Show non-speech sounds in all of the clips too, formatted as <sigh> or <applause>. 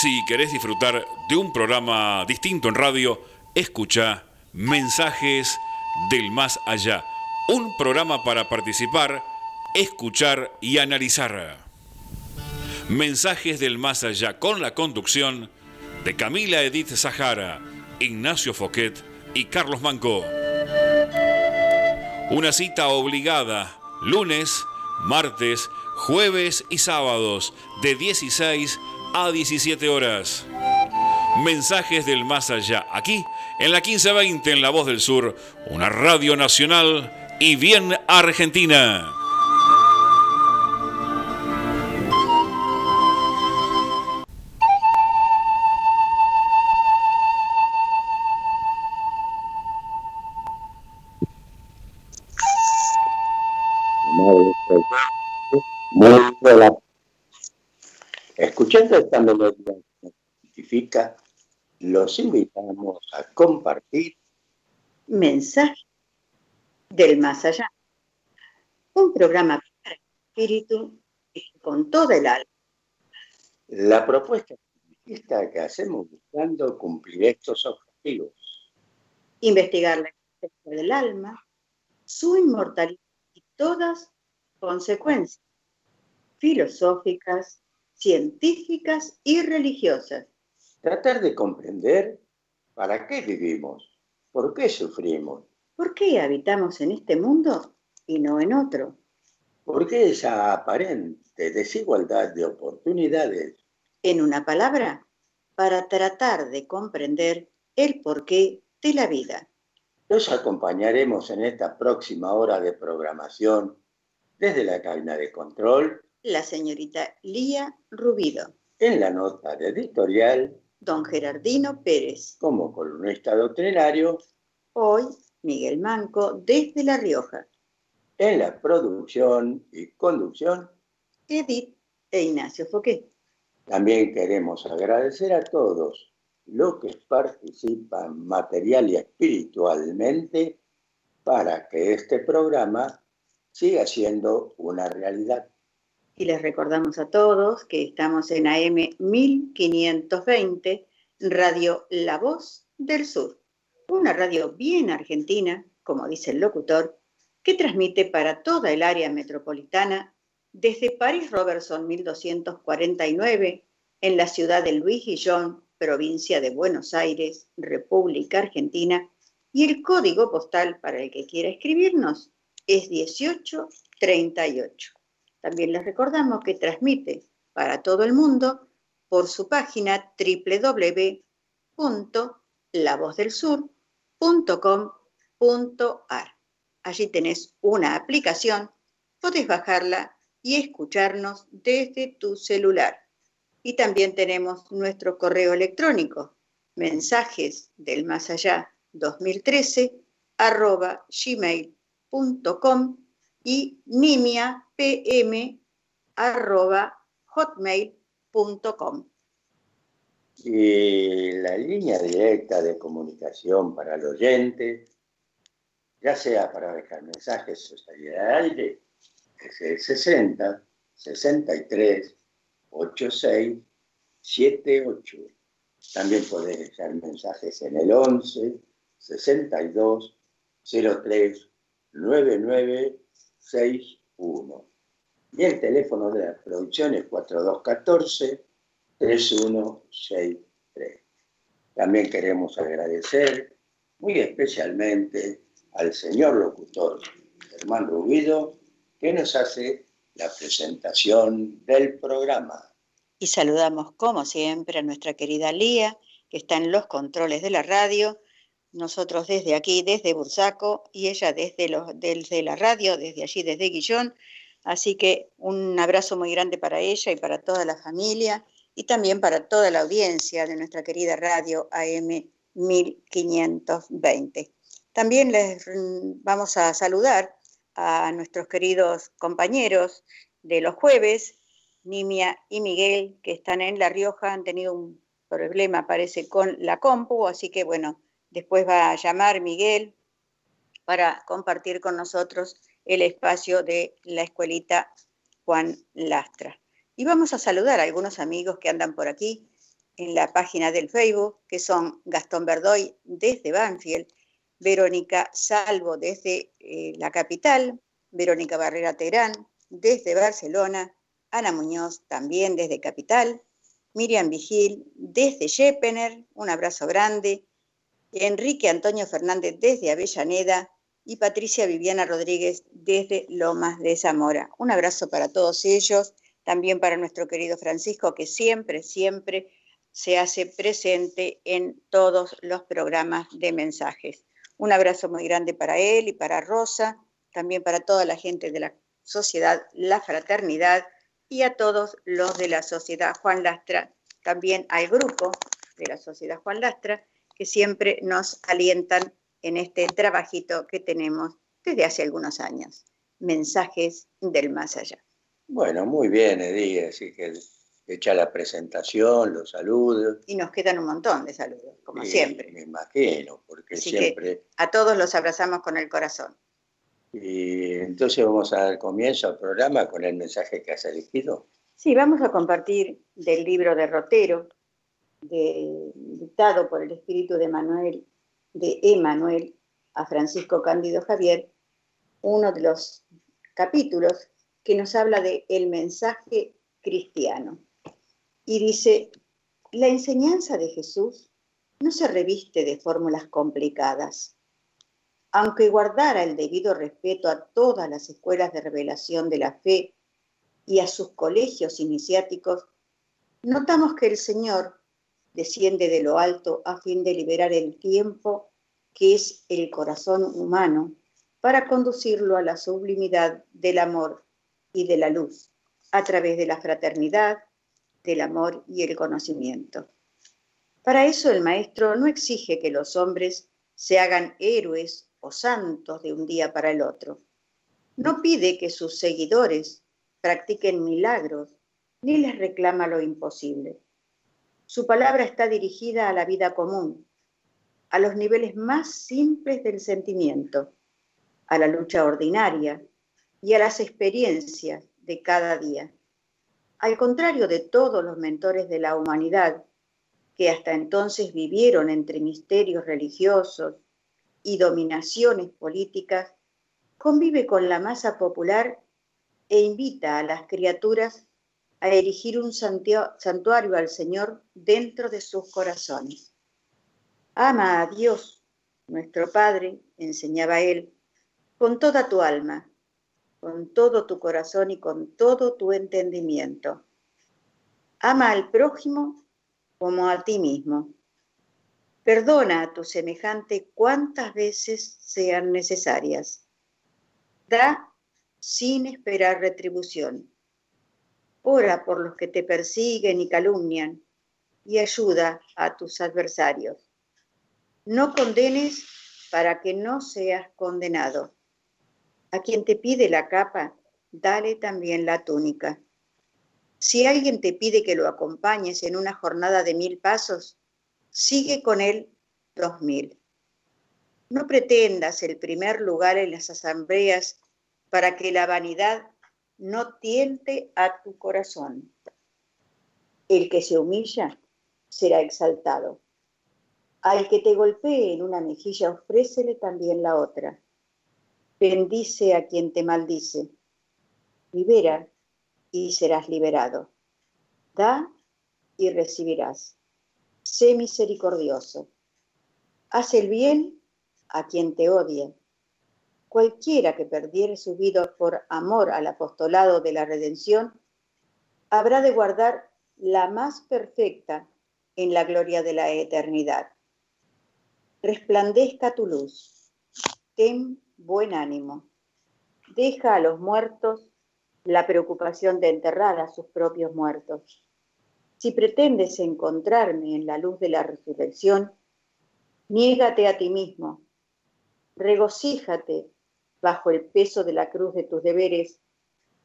Si querés disfrutar de un programa distinto en radio, escucha Mensajes del Más Allá. Un programa para participar, escuchar y analizar. Mensajes del Más Allá con la conducción de Camila Edith Sahara, Ignacio Foquet y Carlos Manco. Una cita obligada, lunes, martes, jueves y sábados, de 16 a 17 horas. Mensajes del más allá, aquí en la 1520 en La Voz del Sur, una radio nacional y bien argentina. Escuchando esta melodía que identifica, los invitamos a compartir Mensaje del Más Allá, un programa para el espíritu con toda el alma. La propuesta que hacemos buscando cumplir estos objetivos. Investigar la existencia del alma, su inmortalidad y todas consecuencias filosóficas, científicas y religiosas. Tratar de comprender para qué vivimos, por qué sufrimos. ¿Por qué habitamos en este mundo y no en otro? ¿Por qué esa aparente desigualdad de oportunidades? En una palabra, para tratar de comprender el porqué de la vida. Los acompañaremos en esta próxima hora de programación desde la cabina de control la señorita Lía Rubido. En la nota de editorial, don Gerardino Pérez. Como columnista doctrinario, hoy Miguel Manco desde La Rioja. En la producción y conducción, Edith e Ignacio Foquet. También queremos agradecer a todos los que participan material y espiritualmente para que este programa siga siendo una realidad y les recordamos a todos que estamos en AM 1520, Radio La Voz del Sur, una radio bien argentina, como dice el locutor, que transmite para toda el área metropolitana desde París Robertson 1249 en la ciudad de Luis Guillón, provincia de Buenos Aires, República Argentina, y el código postal para el que quiera escribirnos es 1838. También les recordamos que transmite para todo el mundo por su página www.lavozdelsur.com.ar. Allí tenés una aplicación, podés bajarla y escucharnos desde tu celular. Y también tenemos nuestro correo electrónico, mensajes del más allá 2013 arroba gmail.com y nimiapm.hotmail.com. Y la línea directa de comunicación para el oyente, ya sea para dejar mensajes o salir al aire, es el 60 63 86 78. También podés dejar mensajes en el 11 62 03 99 61. Y el teléfono de la producción es 4214-3163. También queremos agradecer muy especialmente al señor locutor Germán Rubido, que nos hace la presentación del programa. Y saludamos, como siempre, a nuestra querida Lía, que está en los controles de la radio, nosotros desde aquí, desde Bursaco, y ella desde, los, desde la radio, desde allí, desde Guillón. Así que un abrazo muy grande para ella y para toda la familia y también para toda la audiencia de nuestra querida radio AM 1520. También les vamos a saludar a nuestros queridos compañeros de los jueves, Nimia y Miguel, que están en La Rioja, han tenido un problema, parece, con la compu, así que bueno, Después va a llamar Miguel para compartir con nosotros el espacio de la escuelita Juan Lastra. Y vamos a saludar a algunos amigos que andan por aquí, en la página del Facebook, que son Gastón Verdoy desde Banfield, Verónica Salvo desde eh, la capital, Verónica Barrera Terán desde Barcelona, Ana Muñoz también desde Capital, Miriam Vigil desde Jepener, un abrazo grande, Enrique Antonio Fernández desde Avellaneda y Patricia Viviana Rodríguez desde Lomas de Zamora. Un abrazo para todos ellos, también para nuestro querido Francisco, que siempre, siempre se hace presente en todos los programas de mensajes. Un abrazo muy grande para él y para Rosa, también para toda la gente de la sociedad La Fraternidad y a todos los de la sociedad Juan Lastra, también al grupo de la sociedad Juan Lastra, que siempre nos alientan en este trabajito que tenemos desde hace algunos años. Mensajes del más allá. Bueno, muy bien, Edith, así que hecha la presentación, los saludos. Y nos quedan un montón de saludos, como siempre. Me imagino, porque siempre... a todos los abrazamos con el corazón. Y entonces vamos a dar comienzo al programa con el mensaje que has elegido. Sí, vamos a compartir del libro de Rotero, dictado por el espíritu de Manuel, de Emanuel a Francisco Cándido Javier, uno de los capítulos que nos habla de el mensaje cristiano. Y dice, la enseñanza de Jesús no se reviste de fórmulas complicadas. Aunque guardara el debido respeto a todas las escuelas de revelación de la fe y a sus colegios iniciáticos, notamos que el Señor desciende de lo alto a fin de liberar el tiempo que es el corazón humano para conducirlo a la sublimidad del amor y de la luz, a través de la fraternidad, del amor y el conocimiento. Para eso el maestro no exige que los hombres se hagan héroes o santos de un día para el otro. No pide que sus seguidores practiquen milagros, ni les reclama lo imposible. Su palabra está dirigida a la vida común, a los niveles más simples del sentimiento, a la lucha ordinaria y a las experiencias de cada día. Al contrario de todos los mentores de la humanidad, que hasta entonces vivieron entre misterios religiosos y dominaciones políticas, convive con la masa popular e invita a las criaturas a erigir un santuario al Señor dentro de sus corazones. Ama a Dios, nuestro Padre, enseñaba él, con toda tu alma, con todo tu corazón y con todo tu entendimiento. Ama al prójimo como a ti mismo. Perdona a tu semejante cuantas veces sean necesarias. Da sin esperar retribución. Ora por los que te persiguen y calumnian y ayuda a tus adversarios. No condenes para que no seas condenado a quien te pide la capa, dale también la túnica. Si alguien te pide que lo acompañes en una jornada de mil pasos, sigue con él dos mil. No pretendas el primer lugar en las asambleas para que la vanidad no tiente a tu corazón. El que se humilla será exaltado. Al que te golpee en una mejilla, ofrécele también la otra bendice a quien te maldice, libera y serás liberado, da y recibirás, sé misericordioso, haz el bien a quien te odia. Cualquiera que perdiere su vida por amor al apostolado de la redención, habrá de guardar la más perfecta en la gloria de la eternidad. Resplandezca tu luz, ten buen ánimo. Deja a los muertos la preocupación de enterrar a sus propios muertos. Si pretendes encontrarme en la luz de la resurrección, niégate a ti mismo, regocíjate bajo el peso de la cruz de tus deberes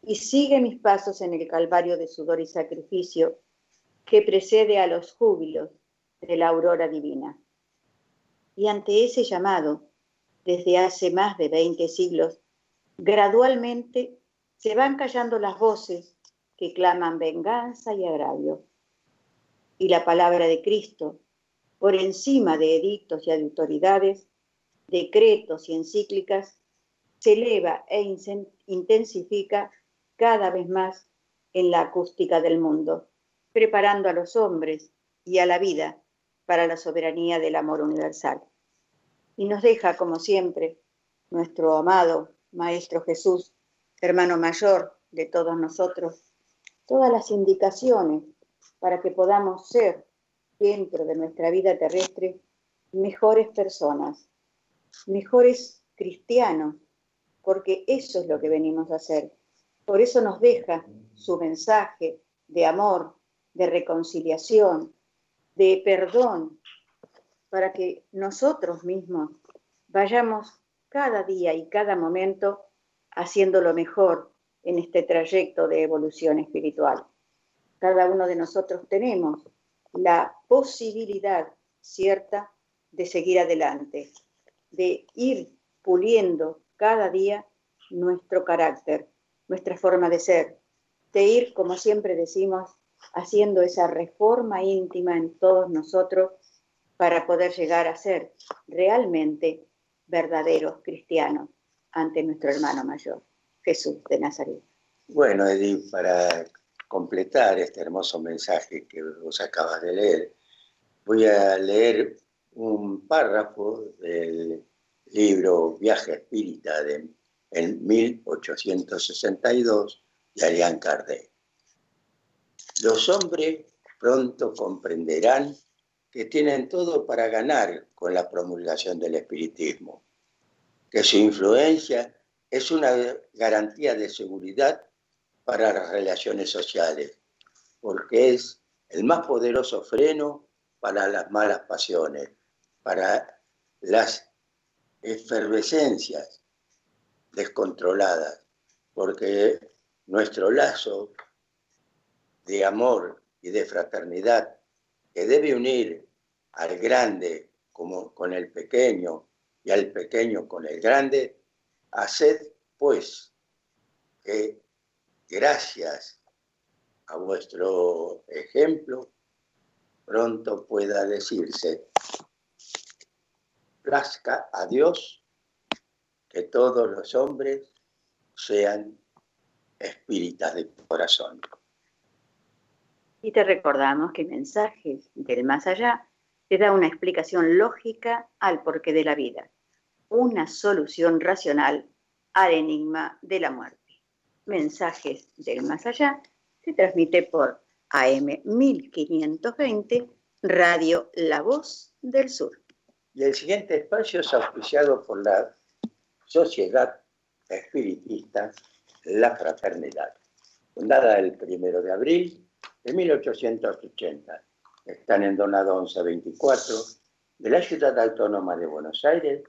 y sigue mis pasos en el calvario de sudor y sacrificio que precede a los júbilos de la aurora divina. Y ante ese llamado, desde hace más de 20 siglos, gradualmente se van callando las voces que claman venganza y agravio. y la palabra de Cristo, por encima de edictos y autoridades, decretos y encíclicas, se eleva e intensifica cada vez más en la acústica del mundo, preparando a los hombres y a la vida para la soberanía del amor universal. Y nos deja, como siempre, nuestro amado Maestro Jesús, hermano mayor de todos nosotros, todas las indicaciones para que podamos ser, dentro de nuestra vida terrestre, mejores personas, mejores cristianos, porque eso es lo que venimos a hacer. Por eso nos deja su mensaje de amor, de reconciliación, de perdón, para que nosotros mismos vayamos cada día y cada momento haciendo lo mejor en este trayecto de evolución espiritual. Cada uno de nosotros tenemos la posibilidad cierta de seguir adelante, de ir puliendo cada día nuestro carácter, nuestra forma de ser, de ir, como siempre decimos, haciendo esa reforma íntima en todos nosotros para poder llegar a ser realmente verdaderos cristianos ante nuestro hermano mayor, Jesús de Nazaret. Bueno, Edith, para completar este hermoso mensaje que vos acabas de leer, voy a leer un párrafo del libro Viaje Espírita de, en 1862 de Ariane Kardec. Los hombres pronto comprenderán que tienen todo para ganar con la promulgación del espiritismo, que su influencia es una garantía de seguridad para las relaciones sociales, porque es el más poderoso freno para las malas pasiones, para las efervescencias descontroladas, porque nuestro lazo de amor y de fraternidad que debe unir al grande con el pequeño y al pequeño con el grande, haced pues que gracias a vuestro ejemplo pronto pueda decirse, plazca a Dios que todos los hombres sean espíritas de corazón. Y te recordamos que Mensajes del Más Allá te da una explicación lógica al porqué de la vida, una solución racional al enigma de la muerte. Mensajes del Más Allá se transmite por AM 1520, Radio La Voz del Sur. Y el siguiente espacio es auspiciado por la Sociedad Espiritista La Fraternidad, fundada el primero de abril de 1880. Están en Donado 1124 de la Ciudad Autónoma de Buenos Aires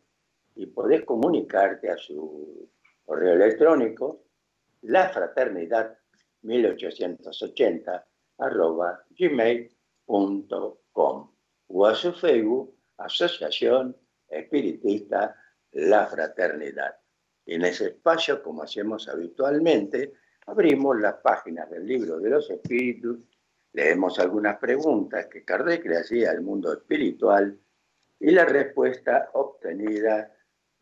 y podés comunicarte a su correo electrónico lafraternidad 1880 arroba gmail.com o a su Facebook Asociación Espiritista La Fraternidad. En ese espacio, como hacemos habitualmente, abrimos las páginas del libro de los espíritus, leemos algunas preguntas que Kardec le hacía al mundo espiritual y la respuesta obtenida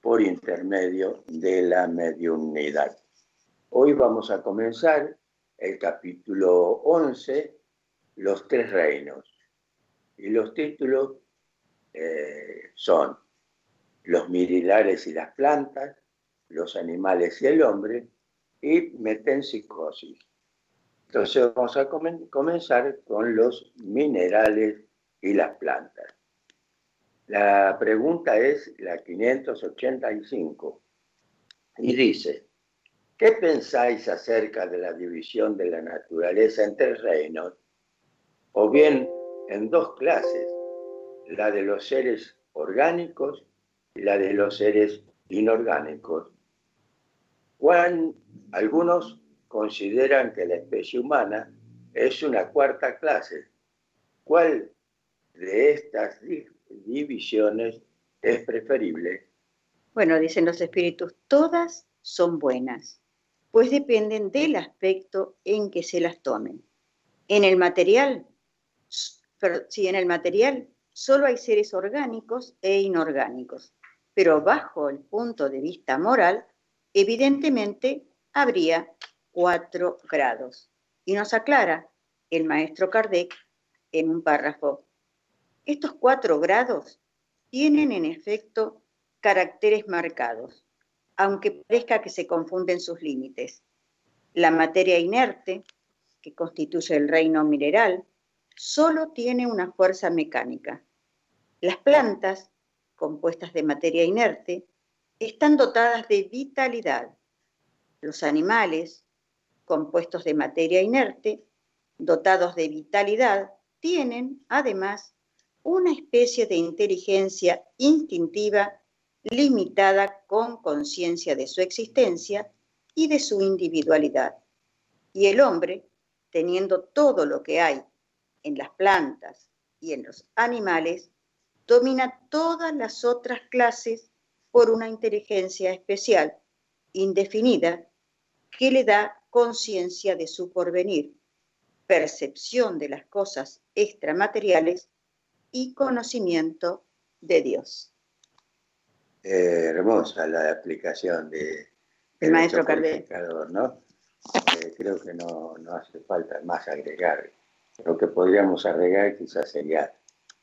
por intermedio de la mediunidad. Hoy vamos a comenzar el capítulo 11, Los tres reinos. Y los títulos eh, son Los mirilares y las plantas, los animales y el hombre, y metempsicosis. Entonces vamos a comenzar con los minerales y las plantas. La pregunta es la 585 y dice, ¿qué pensáis acerca de la división de la naturaleza en tres reinos? O bien en dos clases, la de los seres orgánicos y la de los seres inorgánicos. Juan, algunos consideran que la especie humana es una cuarta clase. ¿Cuál de estas divisiones es preferible? Bueno, dicen los espíritus, todas son buenas, pues dependen del aspecto en que se las tomen. En el material sí, en el material solo hay seres orgánicos e inorgánicos, pero bajo el punto de vista moral, evidentemente habría cuatro grados. Y nos aclara el maestro Kardec en un párrafo. Estos cuatro grados tienen en efecto caracteres marcados, aunque parezca que se confunden sus límites. La materia inerte, que constituye el reino mineral, solo tiene una fuerza mecánica. Las plantas, compuestas de materia inerte, están dotadas de vitalidad. Los animales, compuestos de materia inerte, dotados de vitalidad, tienen, además, una especie de inteligencia instintiva limitada con conciencia de su existencia y de su individualidad. Y el hombre, teniendo todo lo que hay en las plantas y en los animales, domina todas las otras clases por una inteligencia especial, indefinida, que le da conciencia de su porvenir, percepción de las cosas extramateriales y conocimiento de Dios. Eh, hermosa la aplicación de, el maestro Cardé. ¿no? Eh, creo que no, no hace falta más agregar lo que podríamos agregar quizás sería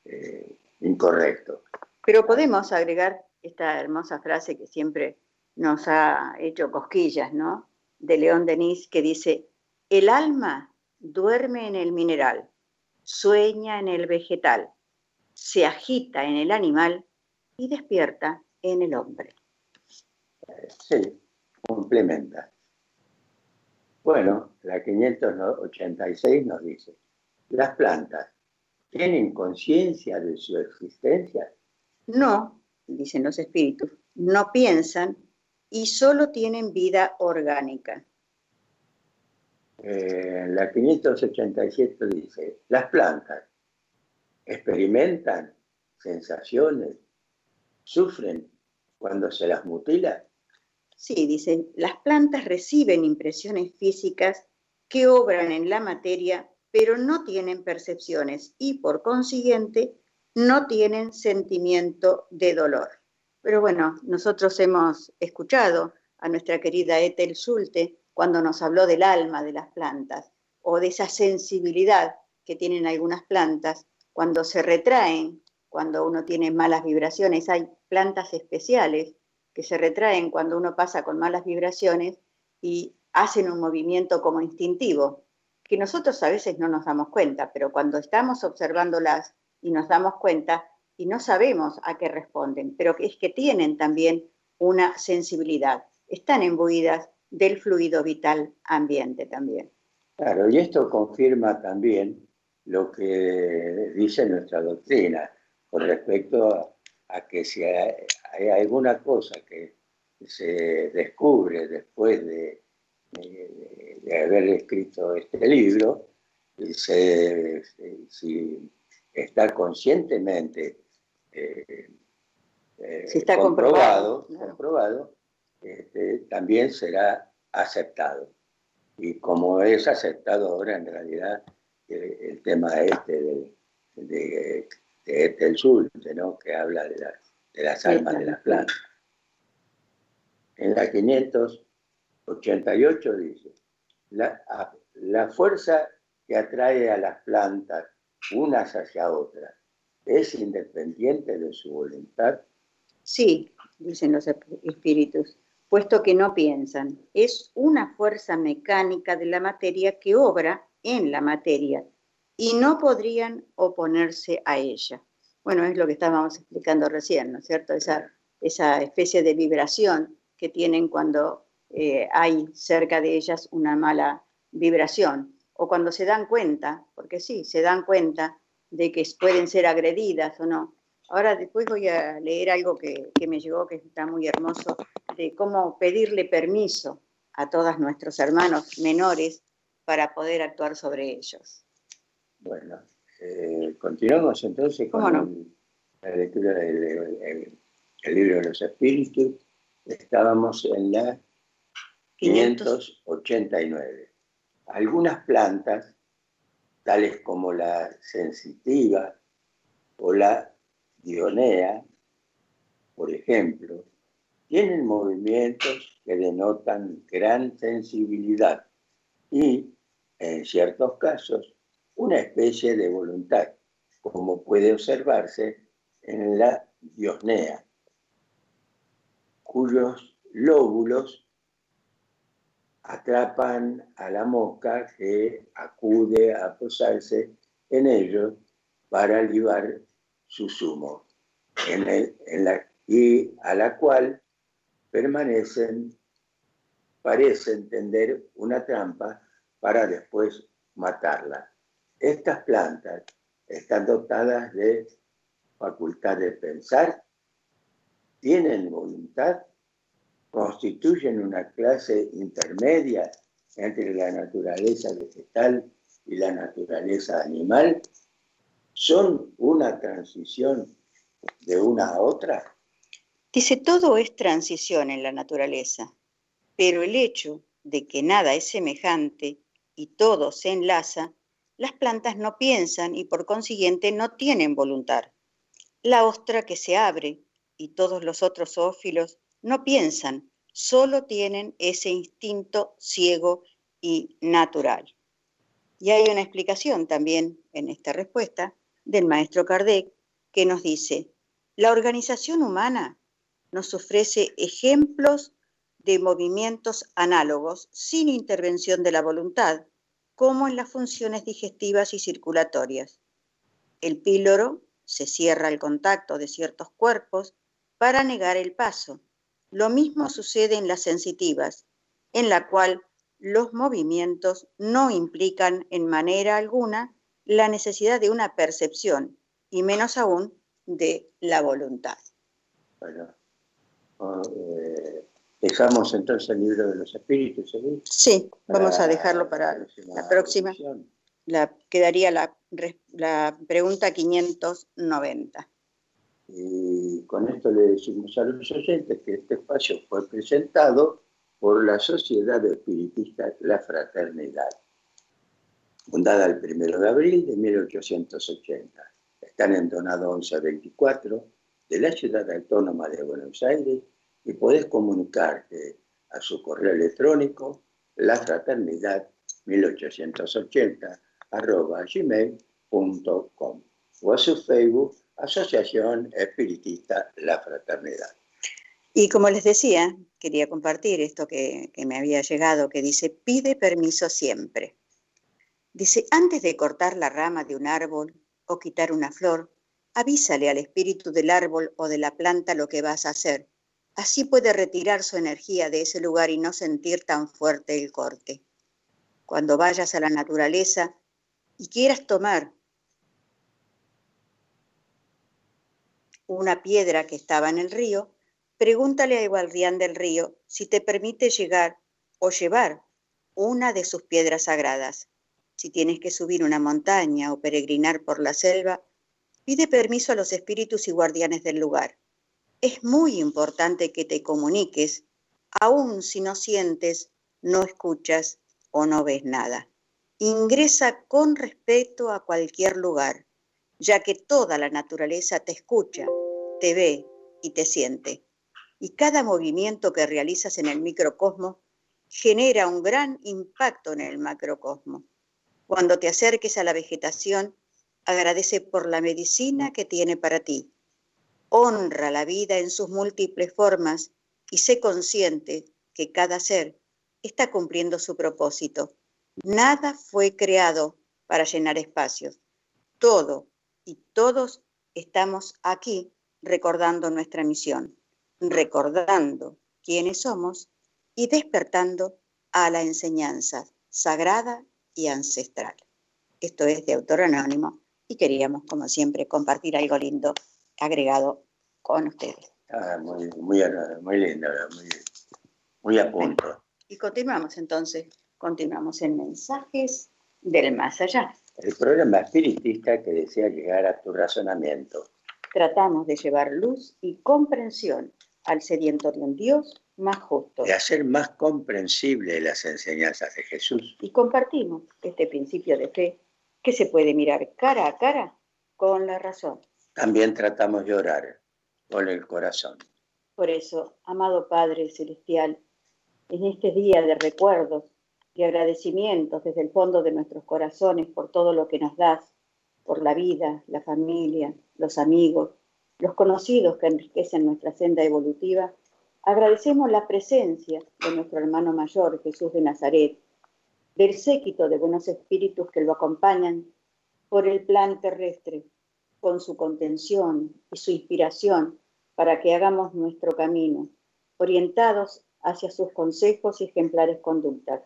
eh, incorrecto. Pero podemos agregar esta hermosa frase que siempre nos ha hecho cosquillas, ¿no? De León Denis, que dice, el alma duerme en el mineral, sueña en el vegetal, se agita en el animal y despierta en el hombre. Sí, complementa. Bueno, la 586 nos dice, las plantas tienen conciencia de su existencia? No, dicen los espíritus, no piensan y solo tienen vida orgánica. Eh, la 587 dice, las plantas experimentan sensaciones, sufren cuando se las mutila. Sí, dicen, las plantas reciben impresiones físicas que obran en la materia pero no tienen percepciones y por consiguiente no tienen sentimiento de dolor. Pero bueno, nosotros hemos escuchado a nuestra querida Ethel Schulte cuando nos habló del alma de las plantas o de esa sensibilidad que tienen algunas plantas cuando se retraen, cuando uno tiene malas vibraciones. Hay plantas especiales que se retraen cuando uno pasa con malas vibraciones y hacen un movimiento como instintivo que nosotros a veces no nos damos cuenta, pero cuando estamos observándolas y nos damos cuenta y no sabemos a qué responden, pero es que tienen también una sensibilidad, están imbuidas del fluido vital ambiente también. Claro, y esto confirma también lo que dice nuestra doctrina con respecto a, que si hay, alguna cosa que se descubre después de de, haber escrito este libro, si está conscientemente eh, eh, está comprobado, comprobado, este, también será aceptado. Y como es aceptado ahora en realidad eh, el tema este de, de, del sur, ¿no? que habla de, de las almas de las plantas. En la 500 88 dice, la, la fuerza que atrae a las plantas unas hacia otras es independiente de su voluntad. Sí, dicen los espíritus, puesto que no piensan. Es una fuerza mecánica de la materia que obra en la materia y no podrían oponerse a ella. Bueno, es lo que estábamos explicando recién, ¿no es cierto? Esa, esa especie de vibración que tienen cuando eh, hay cerca de ellas una mala vibración. O cuando se dan cuenta, porque sí, se dan cuenta de que pueden ser agredidas o no. Ahora después voy a leer algo que, me llegó, que está muy hermoso, de cómo pedirle permiso a todos nuestros hermanos menores para poder actuar sobre ellos. Bueno, eh, continuamos entonces con la lectura del libro de los espíritus. Estábamos en la 589. Algunas plantas tales como la sensitiva o la dionea, por ejemplo, tienen movimientos que denotan gran sensibilidad y, en ciertos casos, una especie de voluntad, como puede observarse en la diosnea, cuyos lóbulos atrapan a la mosca que acude a posarse en ellos para libar su zumo, en la, y a la cual permanecen, parecen tender una trampa para después matarla. Estas plantas están dotadas de facultad de pensar, tienen voluntad, constituyen una clase intermedia entre la naturaleza vegetal y la naturaleza animal, son una transición de una a otra. Dice, todo es transición en la naturaleza, pero el hecho de que nada es semejante y todo se enlaza, las plantas no piensan y por consiguiente no tienen voluntad. La ostra que se abre y todos los otros zoófilos no piensan, solo tienen ese instinto ciego y natural. Y hay una explicación también en esta respuesta del maestro Kardec que nos dice, la organización humana nos ofrece ejemplos de movimientos análogos sin intervención de la voluntad, como en las funciones digestivas y circulatorias. El píloro se cierra al contacto de ciertos cuerpos para negar el paso. Lo mismo sucede en las sensitivas, en la cual los movimientos no implican en manera alguna la necesidad de una percepción y menos aún de la voluntad. Bueno, eh, dejamos entonces el libro de los espíritus. Sí, vamos a dejarlo para la próxima. La, quedaría la, la pregunta 590. Y con esto le decimos a los oyentes que este espacio fue presentado por la Sociedad Espiritista La Fraternidad, fundada el 1 de abril de 1880. Están en Donado 1124 de la Ciudad Autónoma de Buenos Aires y podés comunicarte a su correo electrónico lafraternidad 1880 arroba gmail.com o a su Facebook Asociación Espiritista La Fraternidad. Y como les decía, quería compartir esto que, me había llegado, que dice, pide permiso siempre. Dice, antes de cortar la rama de un árbol o quitar una flor, avísale al espíritu del árbol o de la planta lo que vas a hacer. Así puede retirar su energía de ese lugar y no sentir tan fuerte el corte. Cuando vayas a la naturaleza y quieras tomar una piedra que estaba en el río, pregúntale al guardián del río si te permite llegar o llevar una de sus piedras sagradas. Si tienes que subir una montaña o peregrinar por la selva, pide permiso a los espíritus y guardianes del lugar. Es muy importante que te comuniques, aun si no sientes, no escuchas o no ves nada. Ingresa con respeto a cualquier lugar, ya que toda la naturaleza te escucha, te ve y te siente. Y cada movimiento que realizas en el microcosmos genera un gran impacto en el macrocosmos. Cuando te acerques a la vegetación, agradece por la medicina que tiene para ti. Honra la vida en sus múltiples formas y sé consciente que cada ser está cumpliendo su propósito. Nada fue creado para llenar espacios. Todo y todos estamos aquí recordando nuestra misión, recordando quiénes somos y despertando a la enseñanza sagrada y ancestral. Esto es de autor anónimo y queríamos, como siempre, compartir algo lindo agregado con ustedes. Ah, muy, muy, muy lindo, muy, muy a punto. y continuamos entonces, continuamos en mensajes del más allá. El programa espiritista que desea llegar a tu razonamiento. Tratamos de llevar luz y comprensión al sediento de un Dios más justo. De hacer más comprensible las enseñanzas de Jesús. Y compartimos este principio de fe que se puede mirar cara a cara con la razón. También tratamos de orar con el corazón. Por eso, amado Padre Celestial, en este día de recuerdos y agradecimientos desde el fondo de nuestros corazones por todo lo que nos das, por la vida, la familia, los amigos, los conocidos que enriquecen nuestra senda evolutiva, agradecemos la presencia de nuestro hermano mayor, Jesús de Nazaret, del séquito de buenos espíritus que lo acompañan por el plan terrestre, con su contención y su inspiración para que hagamos nuestro camino, orientados hacia sus consejos y ejemplares conductas.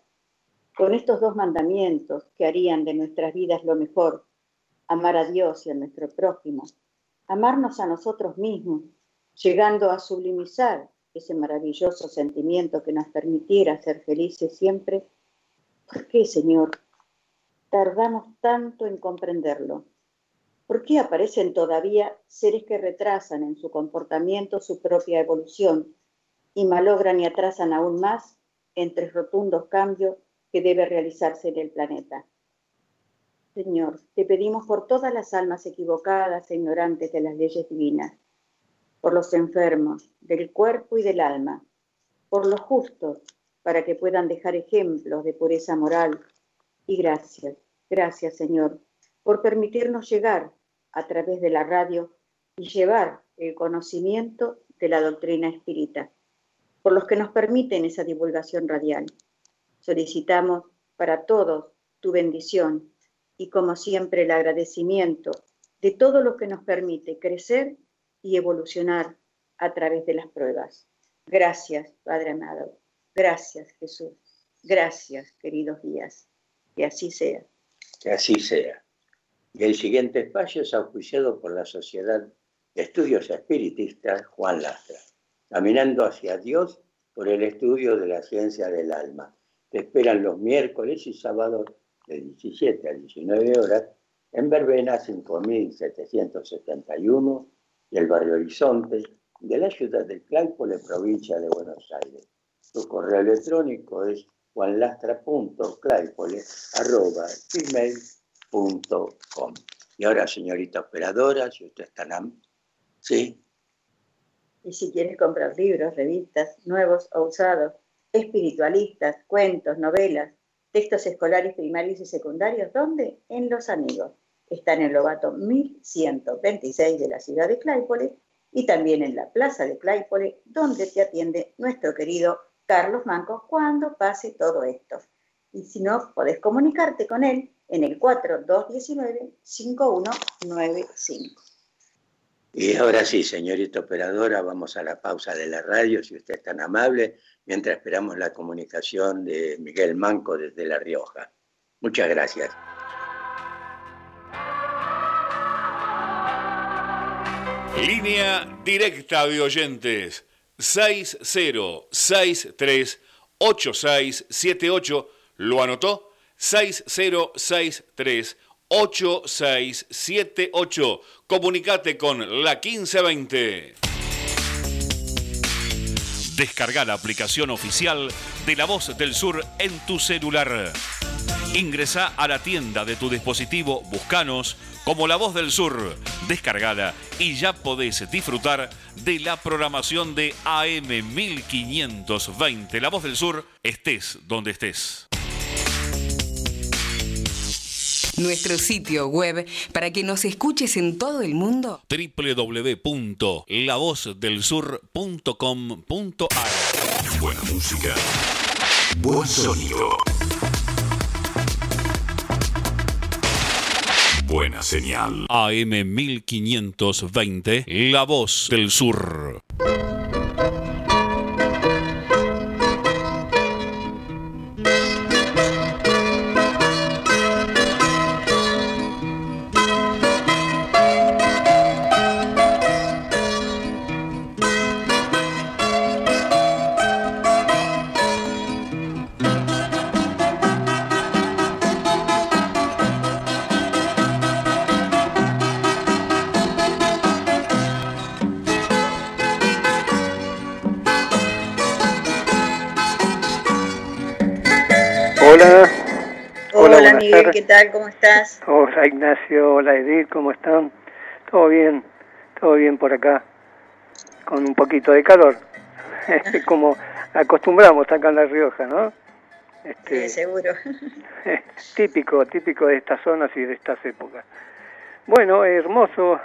Con estos dos mandamientos que harían de nuestras vidas lo mejor, amar a Dios y a nuestro prójimo, amarnos a nosotros mismos, llegando a sublimizar ese maravilloso sentimiento que nos permitiera ser felices siempre, ¿por qué, Señor, tardamos tanto en comprenderlo? ¿Por qué aparecen todavía seres que retrasan en su comportamiento su propia evolución y malogran y atrasan aún más entre rotundos cambios que debe realizarse en el planeta? Señor, te pedimos por todas las almas equivocadas e ignorantes de las leyes divinas, por los enfermos del cuerpo y del alma, por los justos, para que puedan dejar ejemplos de pureza moral. Y gracias, gracias Señor, por permitirnos llegar a través de la radio y llevar el conocimiento de la doctrina espírita, por los que nos permiten esa divulgación radial. Solicitamos para todos tu bendición y como siempre el agradecimiento de todo lo que nos permite crecer y evolucionar a través de las pruebas. Gracias, Padre amado. Gracias, Jesús. Gracias, queridos días. Que así sea. Que así sea. Y el siguiente espacio es auspiciado por la Sociedad de Estudios Espiritistas Juan Lastra, caminando hacia Dios por el estudio de la ciencia del alma. Te esperan los miércoles y sábados de 17 a 19 horas en Verbena 5771 y el barrio Horizonte de la ciudad de Claypole, provincia de Buenos Aires. Su correo electrónico es juanlastra.claypole.gmail.com Y ahora, señorita operadora, si usted está en... ¿Sí? Y si quieres comprar libros, revistas, nuevos o usados, espiritualistas, cuentos, novelas, Textos escolares primarios y secundarios, ¿dónde? En Los Amigos. Está en el Lobato 1126 de la ciudad de Claypole y también en la plaza de Claypole, donde te atiende nuestro querido Carlos Manco cuando pase todo esto. Y si no, podés comunicarte con él en el 4219-5195. Y ahora sí, señorita operadora, vamos a la pausa de la radio, si usted es tan amable mientras esperamos la comunicación de Miguel Manco desde La Rioja. Muchas gracias. Línea directa de oyentes 6063 8678. ¿Lo anotó? 6063 8678. Comunicate con la 1520. Descarga la aplicación oficial de La Voz del Sur en tu celular. Ingresa a la tienda de tu dispositivo, buscanos como La Voz del Sur, descargala y ya podés disfrutar de la programación de AM 1520. La Voz del Sur, estés donde estés. Nuestro sitio web para que nos escuches en todo el mundo. www.lavozdelsur.com.ar Buena música. Buen sonido. Buena señal. AM 1520, La Voz del Sur. ¿Qué tal? ¿Cómo estás? Hola Ignacio, hola Edith, ¿cómo están? Todo bien, todo bien por acá, con un poquito de calor, <laughs> como acostumbramos acá en La Rioja, ¿no? Este, sí, seguro. típico, típico de estas zonas y de estas épocas. Bueno, hermoso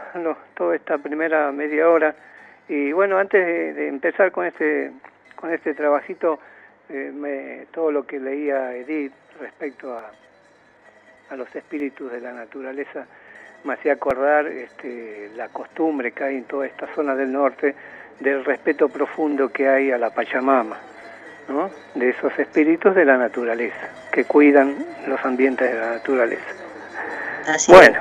toda esta primera media hora. Y bueno, antes de, empezar con este, con este trabajito, eh, me, todo lo que leía Edith respecto a, a los espíritus de la naturaleza, me hacía acordar este, la costumbre que hay en toda esta zona del norte del respeto profundo que hay a la Pachamama, ¿no? de esos espíritus de la naturaleza, que cuidan los ambientes de la naturaleza. Así bueno.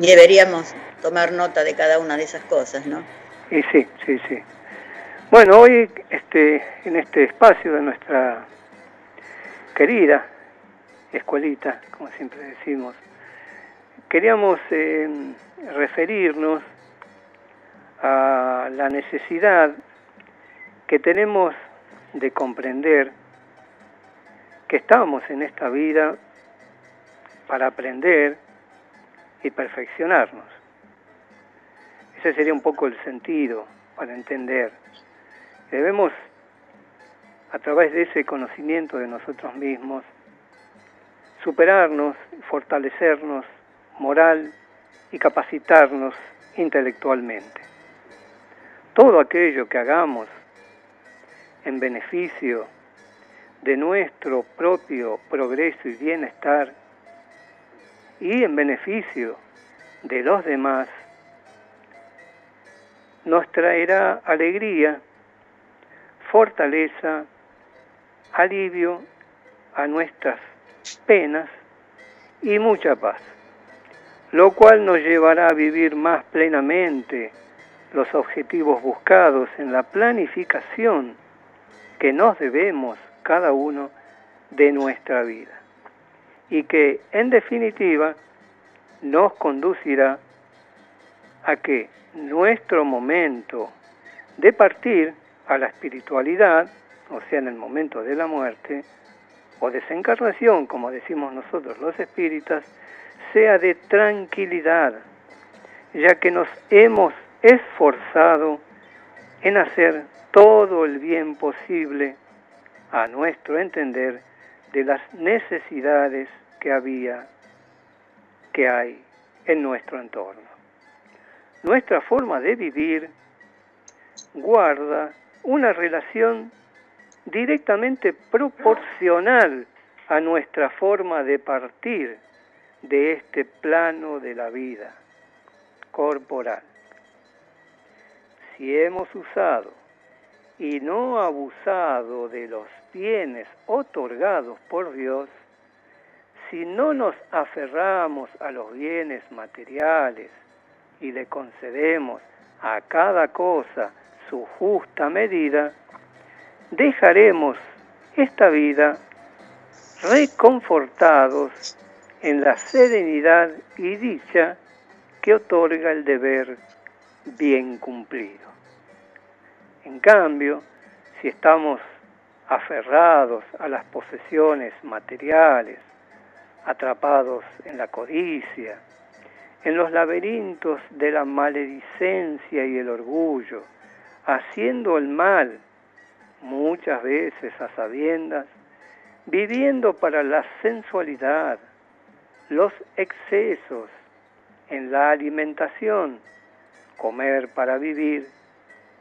Y deberíamos tomar nota de cada una de esas cosas, ¿no? Y sí, sí, sí. Bueno, hoy este, en este espacio de nuestra querida escuelita, como siempre decimos, queríamos eh, referirnos a la necesidad que tenemos de comprender que estamos en esta vida para aprender y perfeccionarnos. Ese sería un poco el sentido para entender. Debemos, a través de ese conocimiento de nosotros mismos, superarnos, fortalecernos moral y capacitarnos intelectualmente. Todo aquello que hagamos en beneficio de nuestro propio progreso y bienestar y en beneficio de los demás, nos traerá alegría, fortaleza, alivio a nuestras penas y mucha paz, lo cual nos llevará a vivir más plenamente los objetivos buscados en la planificación que nos debemos cada uno de nuestra vida y que en definitiva nos conducirá a que nuestro momento de partir a la espiritualidad, o sea, en el momento de la muerte, o desencarnación, como decimos nosotros los espíritas, sea de tranquilidad, ya que nos hemos esforzado en hacer todo el bien posible a nuestro entender de las necesidades que había, que hay en nuestro entorno. Nuestra forma de vivir guarda una relación directamente proporcional a nuestra forma de partir de este plano de la vida corporal. Si hemos usado y no abusado de los bienes otorgados por Dios, si no nos aferramos a los bienes materiales y le concedemos a cada cosa su justa medida, dejaremos esta vida reconfortados en la serenidad y dicha que otorga el deber bien cumplido. En cambio, si estamos aferrados a las posesiones materiales, atrapados en la codicia, en los laberintos de la maledicencia y el orgullo, haciendo el mal, muchas veces a sabiendas, viviendo para la sensualidad, los excesos en la alimentación, comer para vivir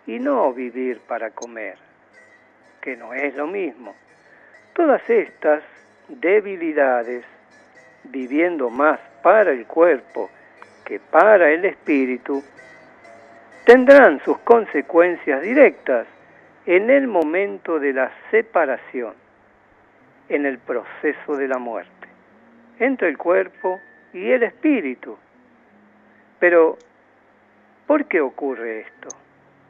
y no vivir para comer, que no es lo mismo. Todas estas debilidades, viviendo más para el cuerpo que para el espíritu, tendrán sus consecuencias directas en el momento de la separación, en el proceso de la muerte, entre el cuerpo y el espíritu. Pero, ¿por qué ocurre esto?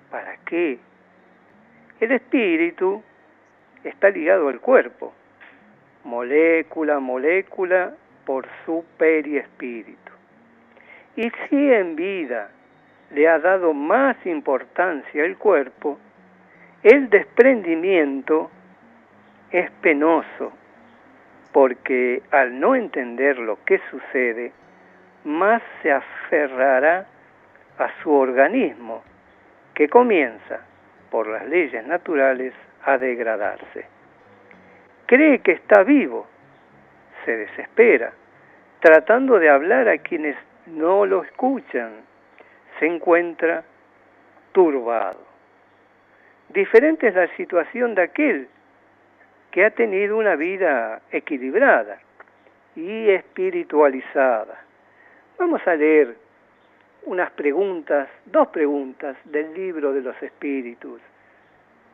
¿Para qué? El espíritu está ligado al cuerpo, molécula a molécula por su periespíritu. Y si en vida le ha dado más importancia el cuerpo, el desprendimiento es penoso, porque al no entender lo que sucede, más se aferrará a su organismo, que comienza, por las leyes naturales, a degradarse. Cree que está vivo, se desespera, tratando de hablar a quienes no lo escuchan, se encuentra turbado. Diferente es la situación de aquel que ha tenido una vida equilibrada y espiritualizada. Vamos a leer unas preguntas, dos preguntas del libro de los espíritus,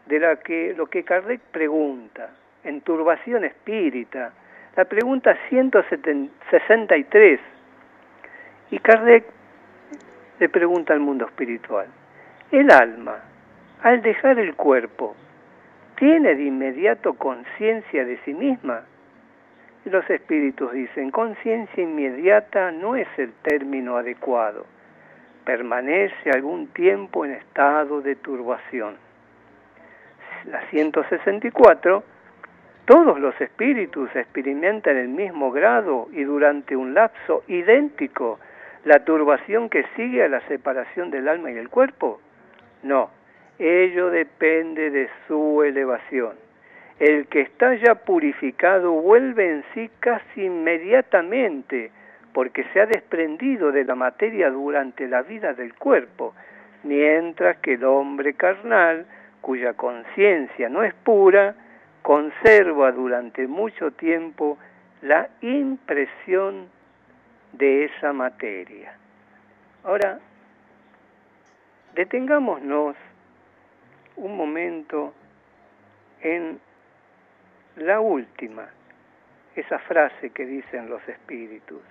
de la que, lo que Kardec pregunta en Turbación Espírita, la pregunta 163. Y Kardec le pregunta al mundo espiritual, ¿el alma, al dejar el cuerpo, tiene de inmediato conciencia de sí misma? Los espíritus dicen, conciencia inmediata no es el término adecuado, permanece algún tiempo en estado de turbación. La 164 todos los espíritus experimentan el mismo grado y durante un lapso idéntico la turbación que sigue a la separación del alma y el cuerpo. No, ello depende de su elevación. El que está ya purificado vuelve en sí casi inmediatamente porque se ha desprendido de la materia durante la vida del cuerpo, mientras que el hombre carnal, cuya conciencia no es pura, conserva durante mucho tiempo la impresión de esa materia. Ahora, detengámonos un momento en la última, esa frase que dicen los espíritus.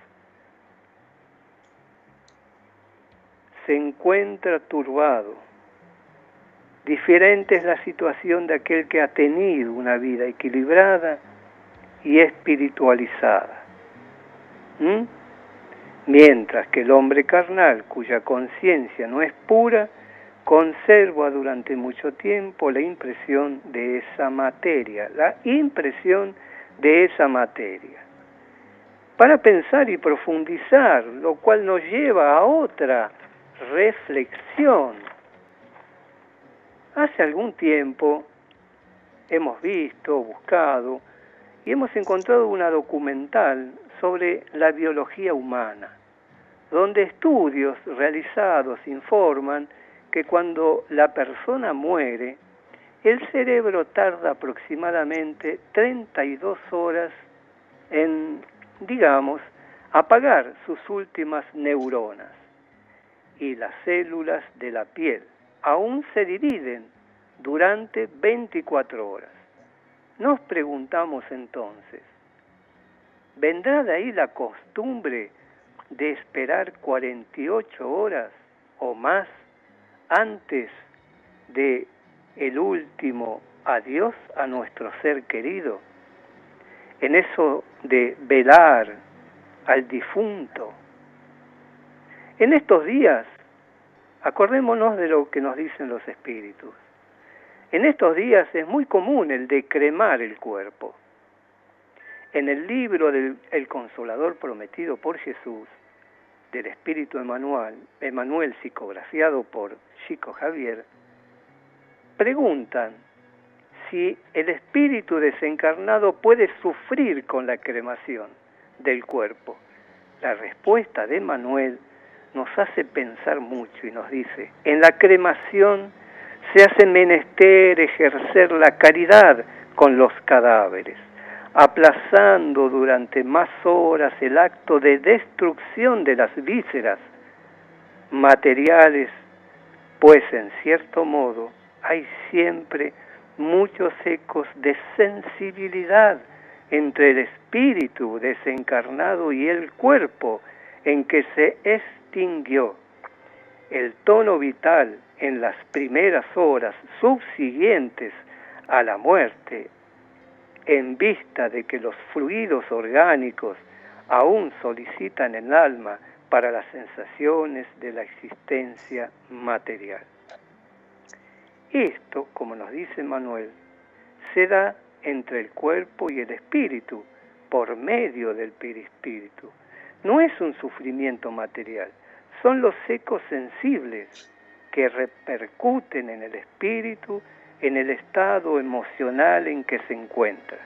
Se encuentra turbado Diferente es la situación de aquel que ha tenido una vida equilibrada y espiritualizada. Mientras que el hombre carnal, cuya conciencia no es pura, conserva durante mucho tiempo la impresión de esa materia, la impresión de esa materia. Para pensar y profundizar, lo cual nos lleva a otra reflexión Hace algún tiempo hemos visto, buscado y hemos encontrado una documental sobre la biología humana, donde estudios realizados informan que cuando la persona muere, el cerebro tarda aproximadamente 32 horas en, digamos, apagar sus últimas neuronas y las células de la piel aún se dividen durante 24 horas. Nos preguntamos entonces, ¿vendrá de ahí la costumbre de esperar 48 horas o más antes de el último adiós a nuestro ser querido? En eso de velar al difunto. En estos días Acordémonos de lo que nos dicen los espíritus. En estos días es muy común el de cremar el cuerpo. En el libro del El Consolador prometido por Jesús, del Espíritu Emanuel, Emanuel psicografiado por Chico Javier, preguntan si el espíritu desencarnado puede sufrir con la cremación del cuerpo. La respuesta de Emanuel nos hace pensar mucho y nos dice, en la cremación se hace menester ejercer la caridad con los cadáveres, aplazando durante más horas el acto de destrucción de las vísceras materiales, pues en cierto modo hay siempre muchos ecos de sensibilidad entre el espíritu desencarnado y el cuerpo en que se es el tono vital en las primeras horas subsiguientes a la muerte, en vista de que los fluidos orgánicos aún solicitan el alma para las sensaciones de la existencia material. Esto, como nos dice Manuel, se da entre el cuerpo y el espíritu, por medio del perispíritu. No es un sufrimiento material, son los ecos sensibles que repercuten en el espíritu, en el estado emocional en que se encuentra,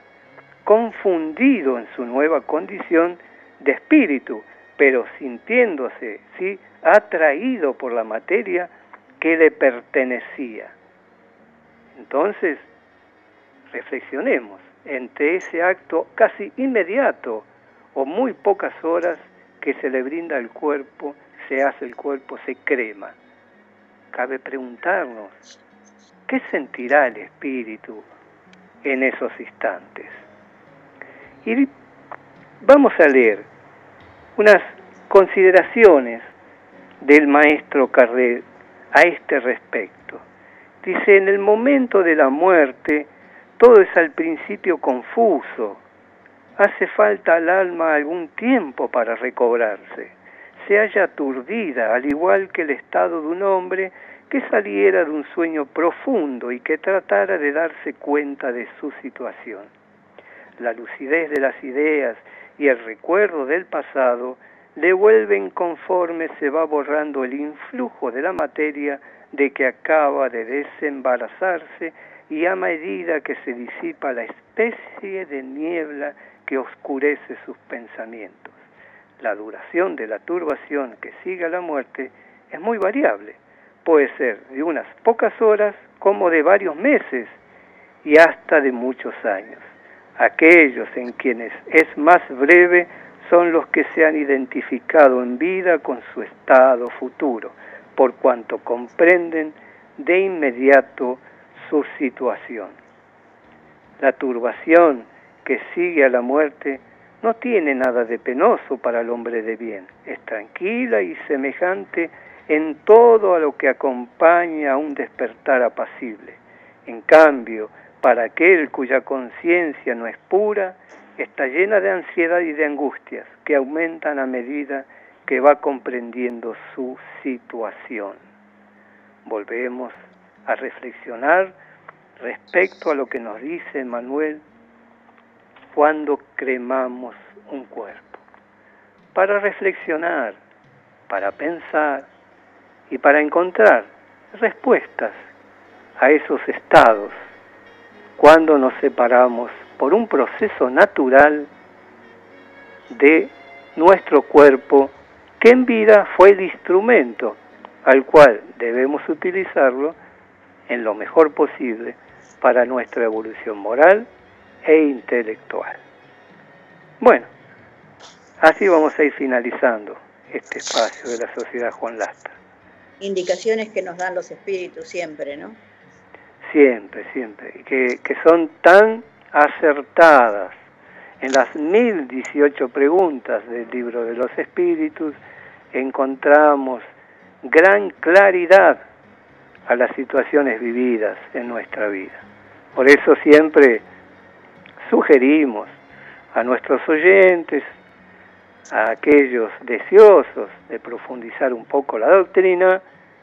confundido en su nueva condición de espíritu, pero sintiéndose, sí, atraído por la materia que le pertenecía. Entonces, reflexionemos entre ese acto casi inmediato o muy pocas horas que se le brinda al cuerpo, se hace el cuerpo, se crema. Cabe preguntarnos, ¿qué sentirá el espíritu en esos instantes? Y vamos a leer unas consideraciones del maestro Carré a este respecto. Dice, en el momento de la muerte, todo es al principio confuso. Hace falta al alma algún tiempo para recobrarse. Se halla aturdida, al igual que el estado de un hombre que saliera de un sueño profundo y que tratara de darse cuenta de su situación. La lucidez de las ideas y el recuerdo del pasado le vuelven conforme se va borrando el influjo de la materia de que acaba de desembarazarse y a medida que se disipa la especie de niebla que oscurece sus pensamientos. La duración de la turbación que sigue a la muerte es muy variable. Puede ser de unas pocas horas como de varios meses y hasta de muchos años. Aquellos en quienes es más breve son los que se han identificado en vida con su estado futuro, por cuanto comprenden de inmediato su situación. La turbación que sigue a la muerte no tiene nada de penoso para el hombre de bien, es tranquila y semejante en todo a lo que acompaña a un despertar apacible. En cambio, para aquel cuya conciencia no es pura, está llena de ansiedad y de angustias que aumentan a medida que va comprendiendo su situación. Volvemos a reflexionar respecto a lo que nos dice Manuel cuando cremamos un cuerpo. Para reflexionar, para pensar y para encontrar respuestas a esos estados cuando nos separamos por un proceso natural de nuestro cuerpo que en vida fue el instrumento al cual debemos utilizarlo en lo mejor posible para nuestra evolución moral e intelectual. Bueno, así vamos a ir finalizando este espacio de la Sociedad Juan Lastra. Indicaciones que nos dan los espíritus siempre, ¿no? Siempre, siempre, que, que son tan acertadas en las 1018 preguntas del libro de los espíritus encontramos gran claridad a las situaciones vividas en nuestra vida. Por eso siempre sugerimos a nuestros oyentes, a aquellos deseosos de profundizar un poco la doctrina,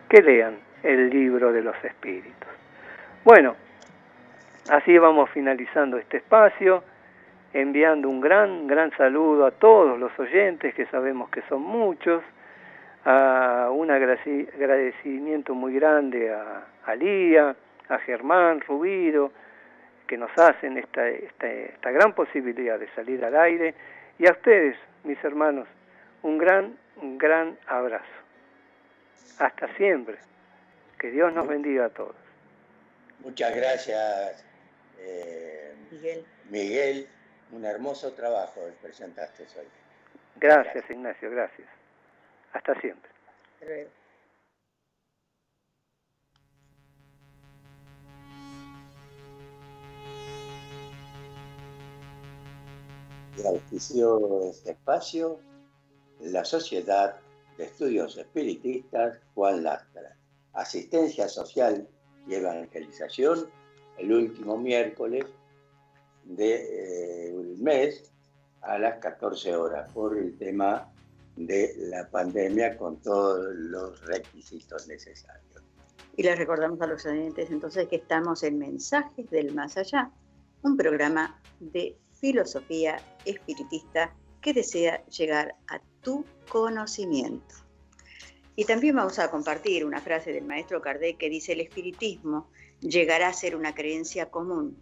que lean el libro de los espíritus. Bueno, así vamos finalizando este espacio enviando un gran, gran saludo a todos los oyentes, que sabemos que son muchos, a un agradecimiento muy grande a, a Lía, a Germán Rubido, que nos hacen esta, esta, esta gran posibilidad de salir al aire, y a ustedes, mis hermanos, un gran, un gran abrazo. Hasta siempre. Que Dios nos bendiga a todos. Muchas gracias, eh, Miguel. Miguel un hermoso trabajo presentaste hoy. Gracias, Ignacio, gracias. Hasta siempre. Y auspició este espacio la Sociedad de Estudios Espiritistas Juan Lastra. Asistencia social y evangelización el último miércoles del de, eh, mes a las 14 horas por el tema de la pandemia con todos los requisitos necesarios. Y les recordamos a los oyentes entonces que estamos en Mensajes del Más Allá, un programa de filosofía espiritista que desea llegar a tu conocimiento. Y también vamos a compartir una frase del maestro Kardec que dice, el espiritismo llegará a ser una creencia común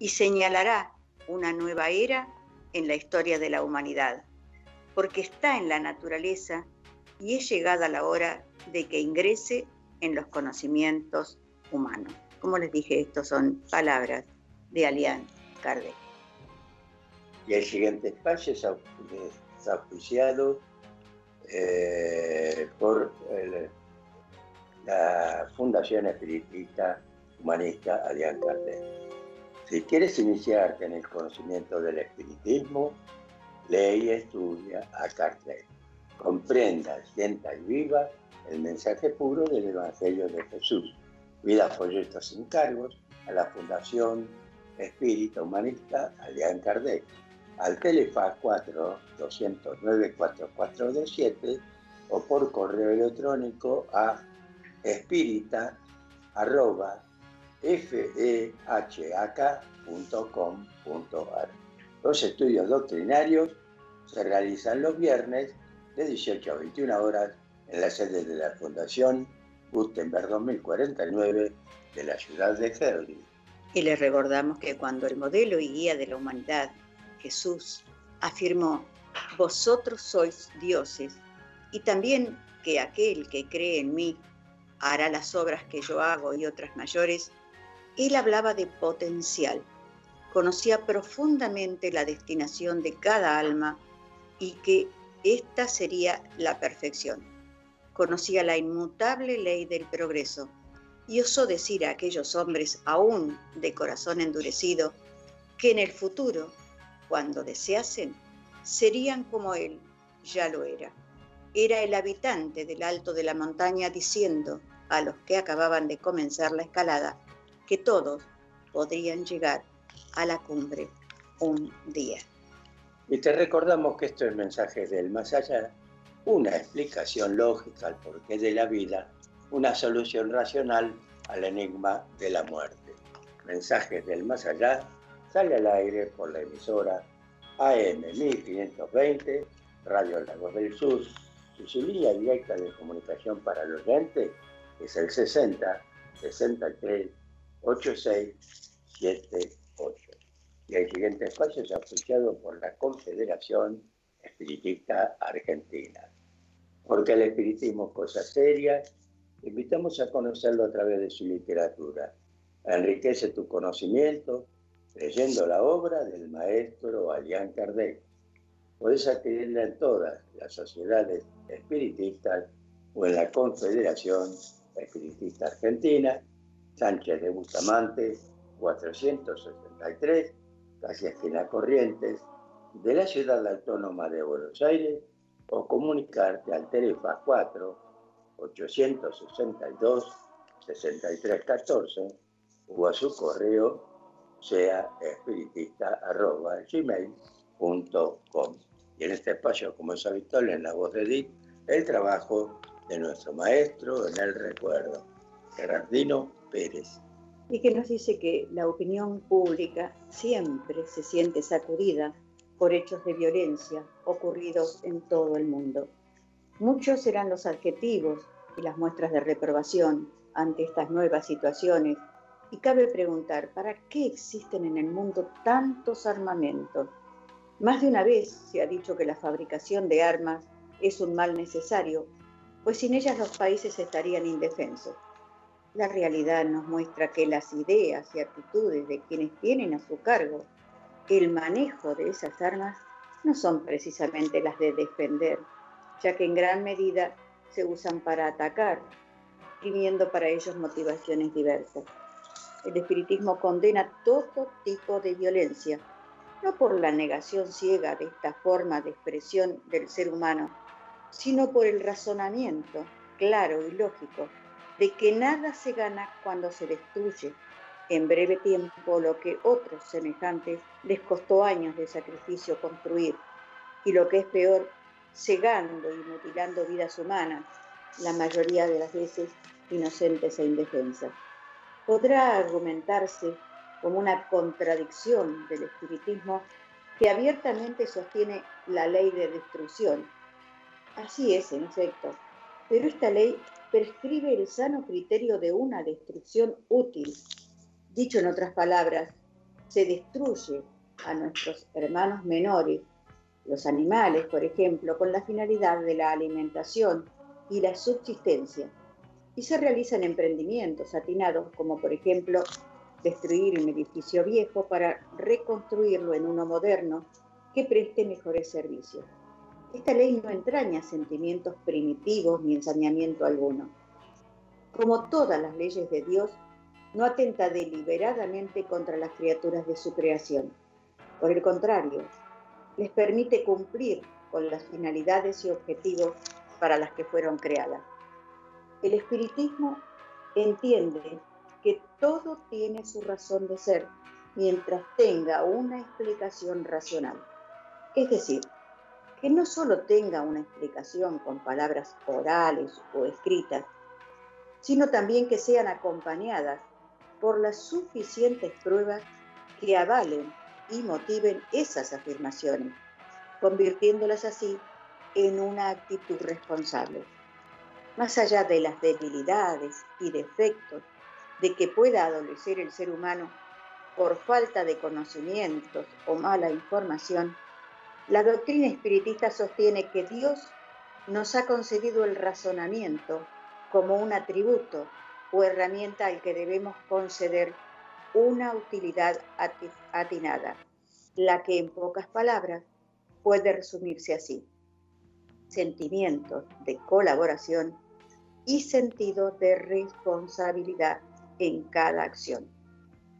y señalará una nueva era en la historia de la humanidad, porque está en la naturaleza y es llegada la hora de que ingrese en los conocimientos humanos. Como les dije, estas son palabras de Alián Kardec. Y el siguiente espacio es auspiciado eh, por la Fundación Espiritista Humanista Alián Kardec. Si quieres iniciarte en el conocimiento del espiritismo, lee y estudia a Kardec. Comprenda, sienta y viva el mensaje puro del Evangelio de Jesús. Vida folletos sin cargos a la Fundación Espírita Humanista Alián Kardec al Telefaz 4 209 4427 o por correo electrónico a espírita Los estudios doctrinarios se realizan los viernes de 18 a 21 horas en la sede de la Fundación Gutenberg 2049 de la ciudad de Herli. Y les recordamos que cuando el modelo y guía de la humanidad, Jesús, afirmó, vosotros sois dioses, y también que aquel que cree en mí hará las obras que yo hago y otras mayores, él hablaba de potencial, conocía profundamente la destinación de cada alma y que esta sería la perfección. Conocía la inmutable ley del progreso y osó decir a aquellos hombres aún de corazón endurecido que en el futuro, cuando deseasen, serían como él ya lo era. Era el habitante del alto de la montaña diciendo a los que acababan de comenzar la escalada que todos podrían llegar a la cumbre un día. Y te recordamos que esto es mensaje del más allá, una explicación lógica al porqué de la vida una solución racional al enigma de la muerte. Mensajes del más allá sale al aire por la emisora AM 1520, Radio Lagos del Sur, su línea directa de comunicación para los oyente es el 60 63 86 78. Y el siguiente espacio es asociado por la Confederación Espiritista Argentina. Porque el espiritismo es cosa seria Invitamos a conocerlo a través de su literatura. Enriquece tu conocimiento leyendo la obra del maestro Alián Kardec. Puedes adquirirla en todas las sociedades espiritistas o en la Confederación Espiritista Argentina, Sánchez de Bustamante, 463, casi esquina Corrientes, de la ciudad autónoma de Buenos Aires, o comunicarte al teléfono 4 862 6314 o a su correo sea espiritista gmail.com. Y en este espacio, como es habitual en la voz de Edith, el trabajo de nuestro maestro en el recuerdo, Gerardino Pérez. Y que nos dice que la opinión pública siempre se siente sacudida por hechos de violencia ocurridos en todo el mundo Muchos serán los adjetivos y las muestras de reprobación ante estas nuevas situaciones y cabe preguntar, ¿para qué existen en el mundo tantos armamentos? Más de una vez se ha dicho que la fabricación de armas es un mal necesario, pues sin ellas los países estarían indefensos. La realidad nos muestra que las ideas y actitudes de quienes tienen a su cargo el manejo de esas armas no son precisamente las de defender, ya que en gran medida se usan para atacar, imprimiendo para ellos motivaciones diversas. El espiritismo condena todo tipo de violencia, no por la negación ciega de esta forma de expresión del ser humano, sino por el razonamiento claro y lógico de que nada se gana cuando se destruye en breve tiempo lo que otros semejantes les costó años de sacrificio construir, y lo que es peor, cegando y mutilando vidas humanas, la mayoría de las veces inocentes e indefensas. Podrá argumentarse como una contradicción del espiritismo que abiertamente sostiene la ley de destrucción. Así es, en efecto, pero esta ley prescribe el sano criterio de una destrucción útil. Dicho en otras palabras, se destruye a nuestros hermanos menores, los animales, por ejemplo, con la finalidad de la alimentación y la subsistencia, y se realizan emprendimientos atinados, como por ejemplo destruir un edificio viejo para reconstruirlo en uno moderno que preste mejores servicios. Esta ley no entraña sentimientos primitivos ni ensañamiento alguno. Como todas las leyes de Dios, no atenta deliberadamente contra las criaturas de su creación. Por el contrario, les permite cumplir con las finalidades y objetivos para las que fueron creadas. El espiritismo entiende que todo tiene su razón de ser mientras tenga una explicación racional. Es decir, que no solo tenga una explicación con palabras orales o escritas, sino también que sean acompañadas por las suficientes pruebas que avalen y motiven esas afirmaciones, convirtiéndolas así en una actitud responsable. Más allá de las debilidades y defectos de que pueda adolecer el ser humano por falta de conocimientos o mala información, la doctrina espiritista sostiene que Dios nos ha concedido el razonamiento como un atributo o herramienta al que debemos conceder una utilidad atinada, la que en pocas palabras puede resumirse así. Sentimientos de colaboración y sentido de responsabilidad en cada acción.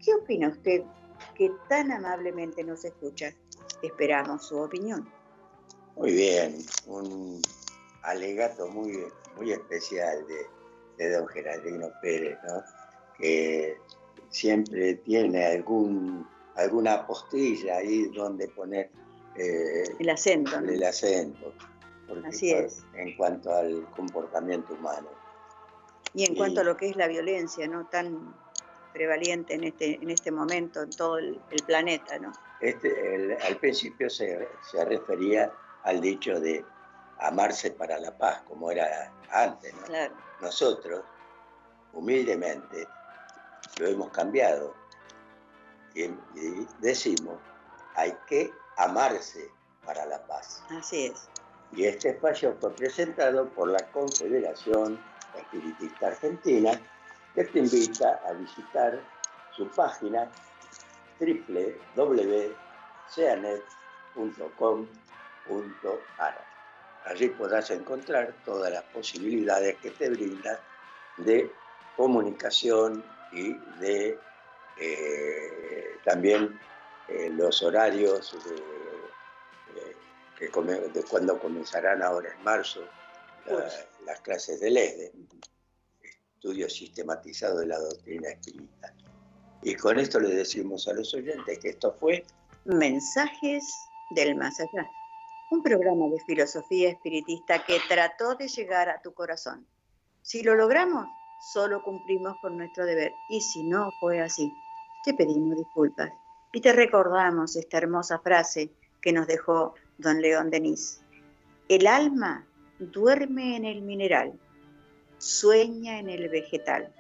¿Qué opina usted que tan amablemente nos escucha? Esperamos su opinión. Muy bien, un alegato muy, muy especial de, de don Geraldino Pérez, ¿no? que siempre tiene algún, alguna postilla ahí donde poner eh, el acento. El acento. Así es. En cuanto al comportamiento humano. Y en cuanto a lo que es la violencia, ¿no? Tan prevalente en este, en este momento en todo el, planeta, ¿no? Este, al principio se, se, refería al dicho de amarse para la paz, como era antes, ¿no? Claro. Nosotros, humildemente, lo hemos cambiado y, y decimos, hay que amarse para la paz. Así es. Y este espacio fue presentado por la Confederación Espiritista Argentina, que te invita a visitar su página www.ceanet.com.ar. Allí podrás encontrar todas las posibilidades que te brinda de comunicación y de eh, también eh, los horarios de, cuando comenzarán ahora en marzo las clases del ESDE, estudio sistematizado de la doctrina espírita. Y con esto le decimos a los oyentes que esto fue Mensajes del Más Allá, un programa de filosofía espiritista que trató de llegar a tu corazón. Si lo logramos, solo cumplimos con nuestro deber. Y si no fue así, te pedimos disculpas. Y te recordamos esta hermosa frase que nos dejó don León Denis. El alma duerme en el mineral, sueña en el vegetal,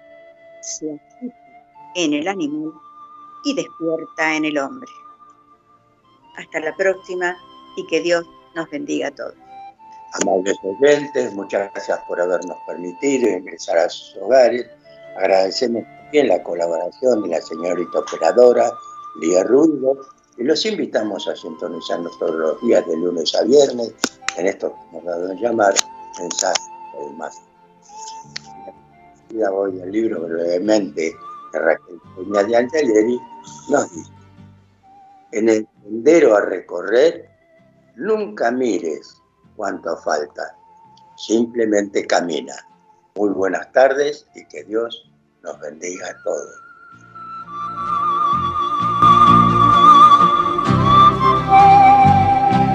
se agita en el animal y despierta en el hombre. Hasta la próxima y que Dios nos bendiga a todos. Amables oyentes, muchas gracias por habernos permitido ingresar a sus hogares. Agradecemos también la colaboración de la señorita operadora Lía Ruido y los invitamos a sintonizarnos todos los días de lunes a viernes en esto dado a llamar mensaje del más. Hoy el libro brevemente de Raquel Peña de Angeleri nos dice, en el sendero a recorrer, nunca mires cuánto falta, simplemente camina. Muy buenas tardes y que Dios nos bendiga a todos.